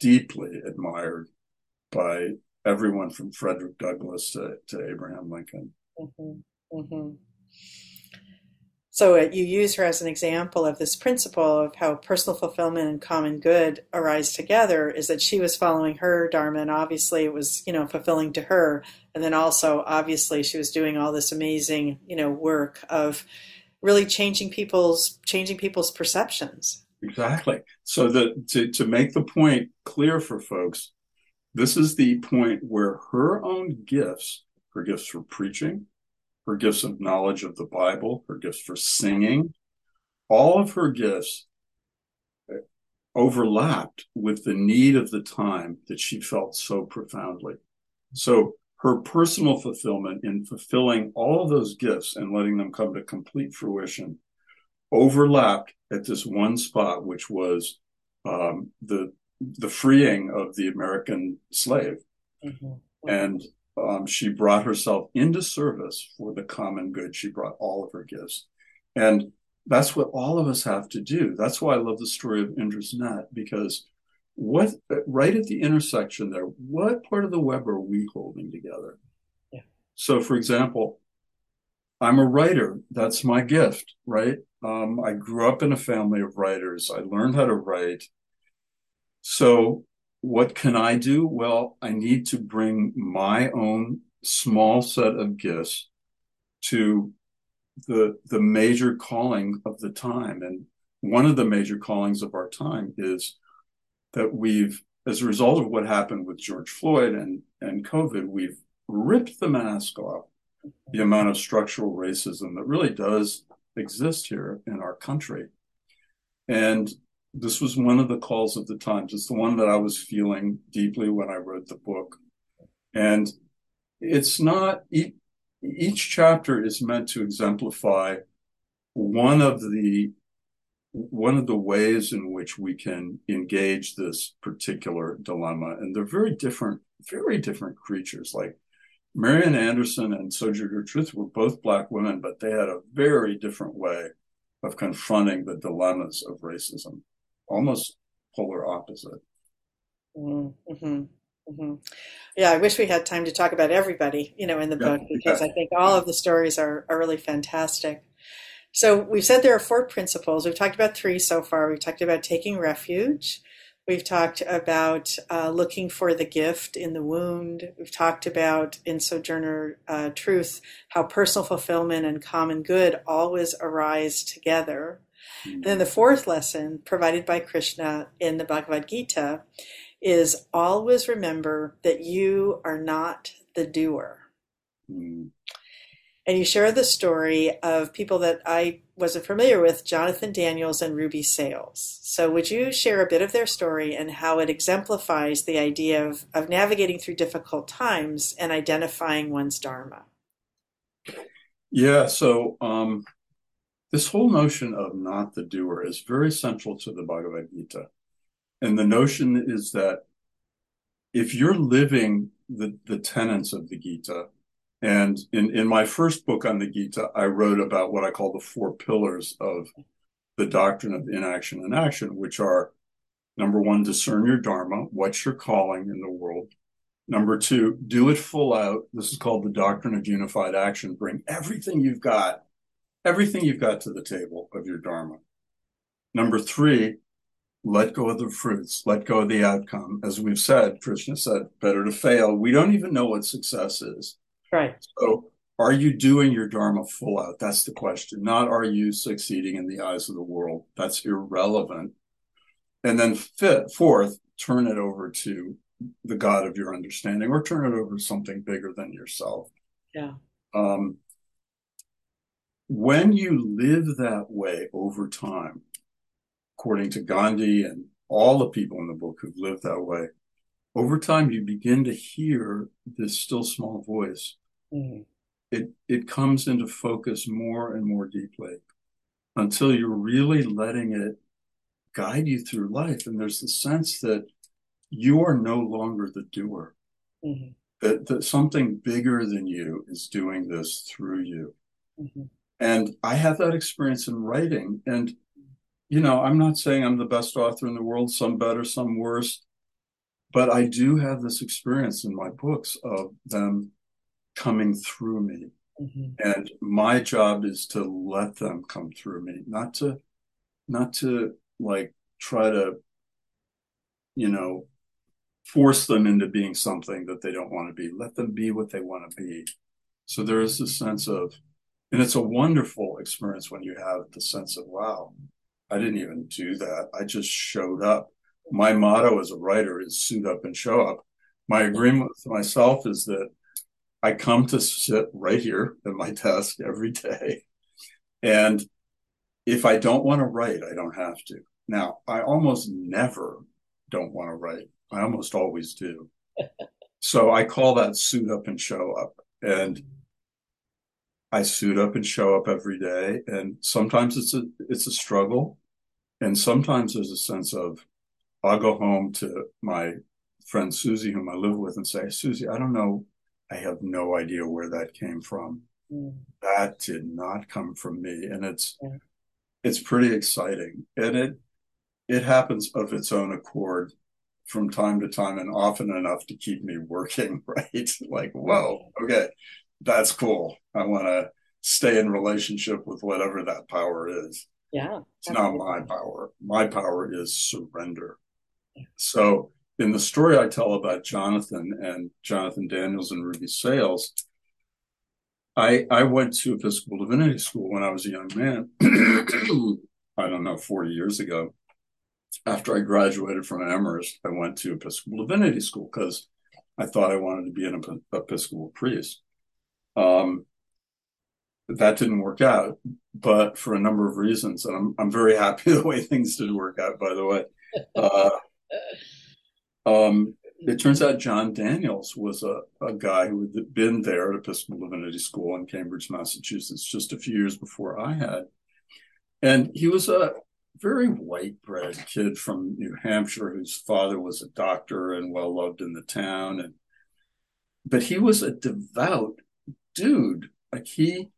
deeply admired by everyone from Frederick Douglass to, to Abraham Lincoln. Mm-hmm. Mm-hmm. So uh, you use her as an example of this principle of how personal fulfillment and common good arise together. Is that she was following her dharma, and obviously it was you know fulfilling to her, and then also obviously she was doing all this amazing you know work of really changing people's changing people's perceptions. Exactly. So that to to make the point clear for folks, this is the point where her own gifts, her gifts for preaching, her gifts of knowledge of the Bible, her gifts for singing, all of her gifts overlapped with the need of the time that she felt so profoundly. So her personal fulfillment in fulfilling all of those gifts and letting them come to complete fruition overlapped at this one spot, which was um, the the freeing of the American slave. Mm-hmm. And um, she brought herself into service for the common good. She brought all of her gifts. And that's what all of us have to do. That's why I love the story of Indra's net, because what right at the intersection there, what part of the web are we holding together? Yeah. So, for example, I'm a writer. That's my gift, right? Um, I grew up in a family of writers. I learned how to write. So what can I do? Well, I need to bring my own small set of gifts to the the major calling of the time. And one of the major callings of our time is that we've, as a result of what happened with George Floyd and, and COVID, we've ripped the mask off the amount of structural racism that really does exist here in our country. And this was one of the calls of the times. It's the one that I was feeling deeply when I wrote the book. And it's not, each chapter is meant to exemplify one of the one of the ways in which we can engage this particular dilemma and they're very different very different creatures like marian anderson and sojourner truth were both black women but they had a very different way of confronting the dilemmas of racism almost polar opposite. Mm-hmm. Mm-hmm. Yeah, I wish we had time to talk about everybody, you know, in the yeah, book because I think all of the stories are, are really fantastic. So we've said there are four principles. We've talked about three so far. We've talked about taking refuge. We've talked about uh, looking for the gift in the wound. We've talked about in Sojourner uh, Truth how personal fulfillment and common good always arise together. And then the fourth lesson provided by Krishna in the Bhagavad Gita is always remember that you are not the doer. Mm-hmm and you share the story of people that I wasn't familiar with, Jonathan Daniels and Ruby Sales. So, would you share a bit of their story and how it exemplifies the idea of, of navigating through difficult times and identifying one's Dharma? Yeah, so um, this whole notion of not the doer is very central to the Bhagavad Gita. And the notion is that if you're living the, the tenets of the Gita, and in, in my first book on the Gita, I wrote about what I call the four pillars of the doctrine of inaction and action, which are number one, discern your Dharma, what's your calling in the world. Number two, do it full out. This is called the doctrine of unified action. Bring everything you've got, everything you've got to the table of your Dharma. Number three, let go of the fruits, let go of the outcome. As we've said, Krishna said, better to fail. We don't even know what success is. Right. So are you doing your Dharma full out? That's the question. Not are you succeeding in the eyes of the world? That's irrelevant. And then fifth, fourth, turn it over to the God of your understanding or turn it over to something bigger than yourself. Yeah. Um, when you live that way over time, according to Gandhi and all the people in the book who've lived that way, over time you begin to hear this still small voice. Mm-hmm. It it comes into focus more and more deeply until you're really letting it guide you through life. And there's the sense that you are no longer the doer. Mm-hmm. That, that something bigger than you is doing this through you. Mm-hmm. And I have that experience in writing. And, you know, I'm not saying I'm the best author in the world, some better, some worse but I do have this experience in my books of them coming through me. Mm-hmm. And my job is to let them come through me, not to, not to like try to, you know, force them into being something that they don't want to be. Let them be what they want to be. So there is a sense of, and it's a wonderful experience when you have the sense of, wow, I didn't even do that. I just showed up my motto as a writer is suit up and show up. My agreement with myself is that I come to sit right here at my desk every day. And if I don't want to write, I don't have to. Now, I almost never don't want to write. I almost always do. <laughs> so I call that suit up and show up. And I suit up and show up every day. And sometimes it's a it's a struggle. And sometimes there's a sense of I'll go home to my friend Susie, whom I live with, and say, Susie, I don't know. I have no idea where that came from. Mm. That did not come from me. And it's, it's pretty exciting. And it, it happens of its own accord from time to time and often enough to keep me working, <laughs> right? like, whoa, okay, that's cool. I want to stay in relationship with whatever that power is. Yeah. It's not my power. My power is surrender. So in the story I tell about Jonathan and Jonathan Daniels and Ruby Sales, I I went to Episcopal Divinity School when I was a young man. <clears throat> I don't know, 40 years ago. After I graduated from Amherst, I went to Episcopal Divinity School because I thought I wanted to be an Episcopal priest. Um, that didn't work out, but for a number of reasons, and I'm I'm very happy <laughs> the way things did work out. By the way, uh, um, it turns out John Daniels was a, a guy who had been there at Episcopal Divinity School in Cambridge, Massachusetts, just a few years before I had. And he was a very white bread kid from New Hampshire whose father was a doctor and well loved in the town. And but he was a devout dude. Like he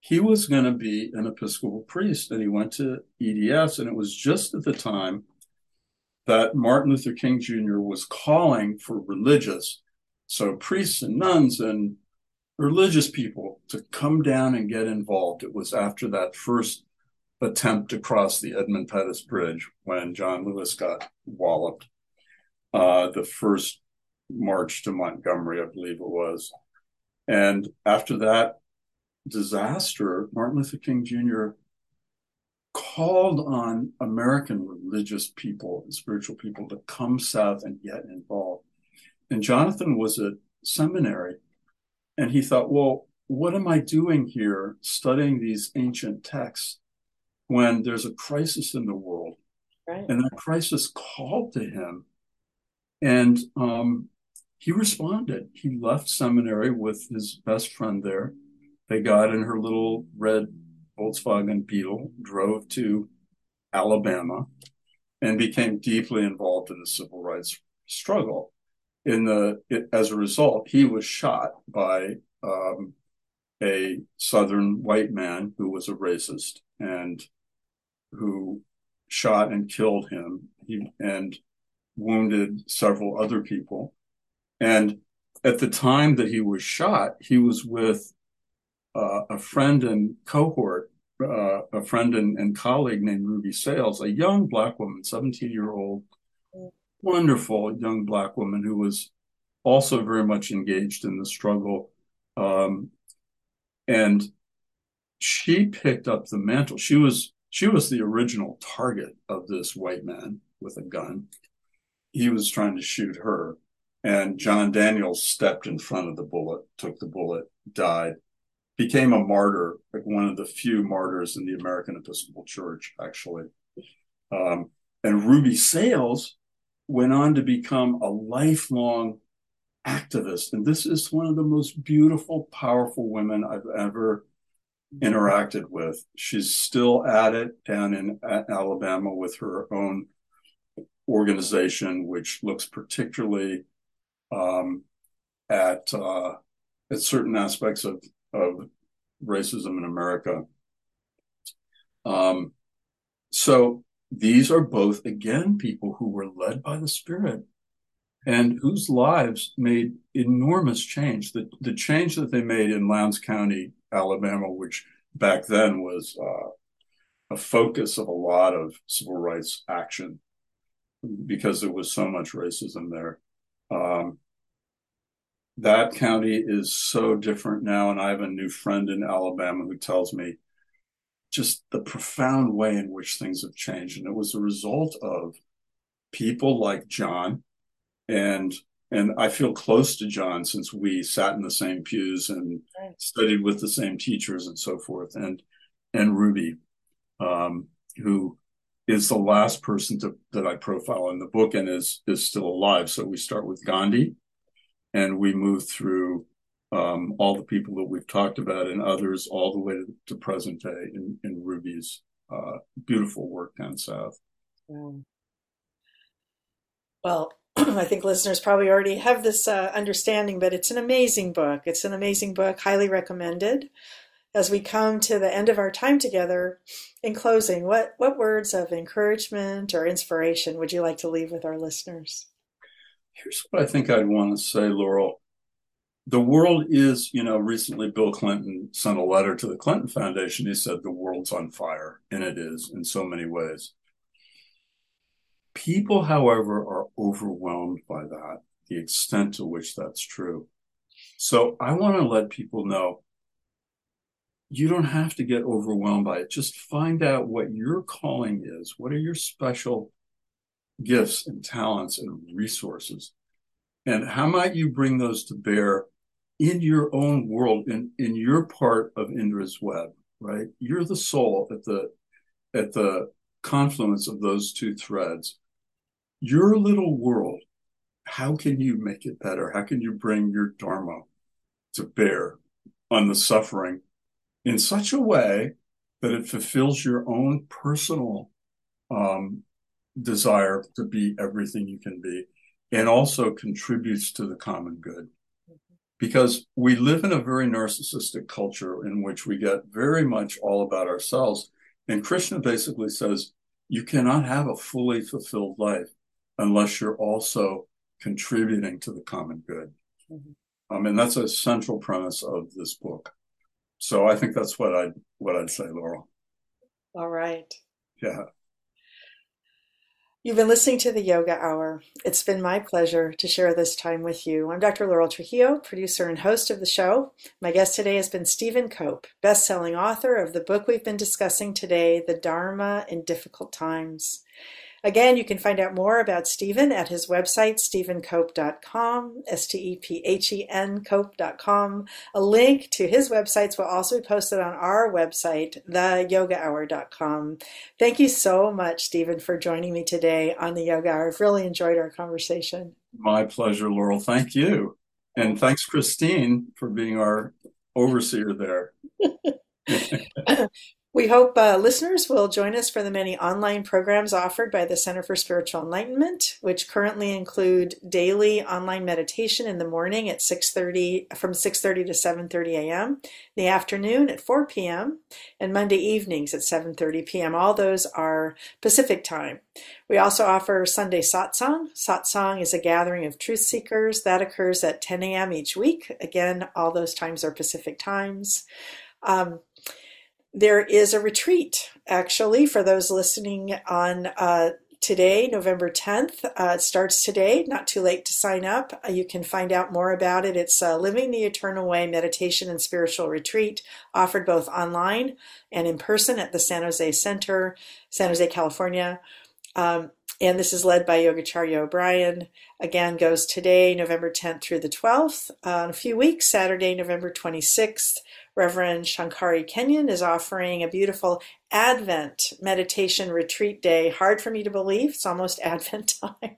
he was going to be an Episcopal priest, and he went to EDS, and it was just at the time that Martin Luther King Jr. was calling for religious, so priests and nuns and religious people to come down and get involved. It was after that first attempt to cross the Edmund Pettus Bridge when John Lewis got walloped. Uh, the first march to Montgomery, I believe it was. And after that disaster, Martin Luther King Jr. called on American religious people and spiritual people to come south and get involved. And Jonathan was at seminary and he thought, well, what am I doing here studying these ancient texts when there's a crisis in the world? Right. And that crisis called to him. And um, he responded. He left seminary with his best friend there. They got in her little red Volkswagen Beetle, drove to Alabama, and became deeply involved in the civil rights struggle in the it, as a result, he was shot by um, a Southern white man who was a racist and who shot and killed him he, and wounded several other people. And at the time that he was shot, he was with uh, a friend and cohort, uh, a friend and, and, colleague named Ruby Sales, a young black woman, 17 year old wonderful young black woman who was also very much engaged in the struggle. Um, and she picked up the mantle. She was she was the original target of this white man with a gun. He was trying to shoot her, and John Daniels stepped in front of the bullet, took the bullet, died, became a martyr, like one of the few martyrs in the American Episcopal Church, actually. Um, and Ruby Sales went on to become a lifelong activist. And this is one of the most beautiful, powerful women I've ever interacted with. She's still at it down in Alabama with her own organization, which looks particularly um, at uh, at certain aspects of of racism in America. Um, so these are both, again, people who were led by the Spirit and whose lives made enormous change. The, the change that they made in Lowndes County, Alabama, which back then was uh, a focus of a lot of civil rights action because there was so much racism there. Um, that county is so different now. And I have a new friend in Alabama who tells me just the profound way in which things have changed. And it was a result of people like John and and I feel close to John since we sat in the same pews and right. studied with the same teachers and so forth. And and Ruby, um, who is the last person to, that I profile in the book and is is still alive. So we start with Gandhi, and we move through um, all the people that we've talked about and others all the way to, to present day in, in Ruby's uh, beautiful work down south. Well, <clears throat> I think listeners probably already have this uh, understanding, but it's an amazing book. It's an amazing book, highly recommended. As we come to the end of our time together, in closing, what, what words of encouragement or inspiration would you like to leave with our listeners? Here's what I think I'd want to say, Laurel the world is, you know, recently Bill Clinton sent a letter to the Clinton Foundation. He said the world's on fire, and it is in so many ways. People, however, are overwhelmed by that, the extent to which that's true. So I want to let people know you don't have to get overwhelmed by it. Just find out what your calling is. What are your special gifts and talents and resources? And how might you bring those to bear in your own world, in, in your part of Indra's web, right? You're the soul at the at the confluence of those two threads. Your little world, how can you make it better? How can you bring your dharma to bear on the suffering in such a way that it fulfills your own personal um, desire to be everything you can be and also contributes to the common good? because we live in a very narcissistic culture in which we get very much all about ourselves. And Krishna basically says you cannot have a fully fulfilled life unless you're also contributing to the common good. Mm-hmm. I mean, that's a central premise of this book. So I think that's what I'd what I'd say, Laurel. All right. Yeah. You've been listening to the Yoga Hour. It's been my pleasure to share this time with you. I'm Dr. Laurel Trujillo, producer and host of the show. My guest today has been Stephen Cope, best-selling author of the book we've been discussing today, The Dharma in Difficult Times. Again, you can find out more about Stephen at his website, stephencope.com, S-T-E-P-H-E-N cope.com. A link to his websites will also be posted on our website, theyogahour.com. Thank you so much, Stephen, for joining me today on the Yoga Hour. I've really enjoyed our conversation. My pleasure, Laurel. Thank you. And thanks, Christine, for being our overseer there. <laughs> We hope uh, listeners will join us for the many online programs offered by the Center for Spiritual Enlightenment, which currently include daily online meditation in the morning at 6:30 from 6:30 to 7:30 a.m., the afternoon at 4 p.m., and Monday evenings at 7:30 p.m. All those are Pacific time. We also offer Sunday satsang. Satsang is a gathering of truth seekers that occurs at 10 a.m. each week. Again, all those times are Pacific times. Um, there is a retreat, actually, for those listening on uh, today, November 10th. Uh, it starts today, not too late to sign up. Uh, you can find out more about it. It's uh, Living the Eternal Way Meditation and Spiritual Retreat, offered both online and in person at the San Jose Center, San Jose, California. Um, and this is led by Yogacharya O'Brien. Again, goes today, November 10th through the 12th. Uh, in a few weeks, Saturday, November 26th, Reverend Shankari Kenyon is offering a beautiful Advent meditation retreat day. Hard for me to believe. It's almost <laughs> Advent time.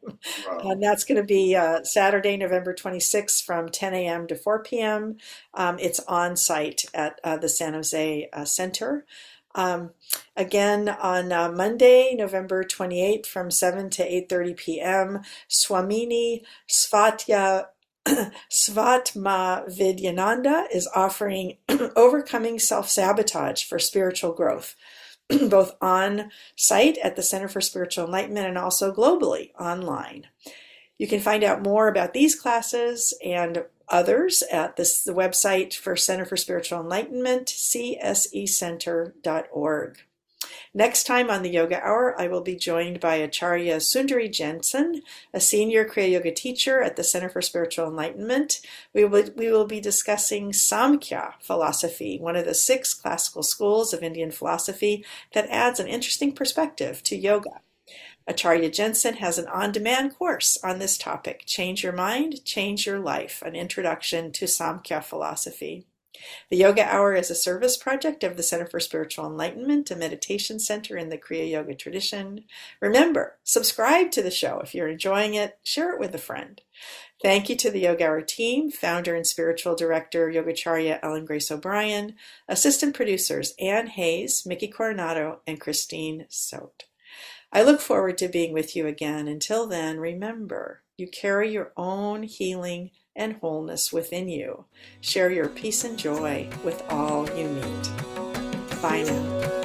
Wow. And that's going to be uh, Saturday, November 26th from 10 a.m. to 4 p.m. Um, it's on site at uh, the San Jose uh, Center. Um, again on uh, Monday, November 28th from 7 to 8.30 p.m., Swamini Svatya <clears throat> Svatma Vidyananda is offering <clears throat> Overcoming Self Sabotage for Spiritual Growth, <clears throat> both on site at the Center for Spiritual Enlightenment and also globally online. You can find out more about these classes and others at this, the website for Center for Spiritual Enlightenment, csecenter.org. Next time on the Yoga Hour, I will be joined by Acharya Sundari Jensen, a senior Kriya Yoga teacher at the Center for Spiritual Enlightenment. We will, we will be discussing Samkhya philosophy, one of the six classical schools of Indian philosophy that adds an interesting perspective to yoga. Acharya Jensen has an on demand course on this topic Change Your Mind, Change Your Life, an introduction to Samkhya philosophy. The Yoga Hour is a service project of the Center for Spiritual Enlightenment, a meditation center in the Kriya Yoga tradition. Remember, subscribe to the show if you're enjoying it, share it with a friend. Thank you to the Yoga Hour team, founder and spiritual director Yogacharya Ellen Grace O'Brien, assistant producers Ann Hayes, Mickey Coronado, and Christine Sote. I look forward to being with you again. Until then, remember, you carry your own healing and wholeness within you. Share your peace and joy with all you meet. Bye now.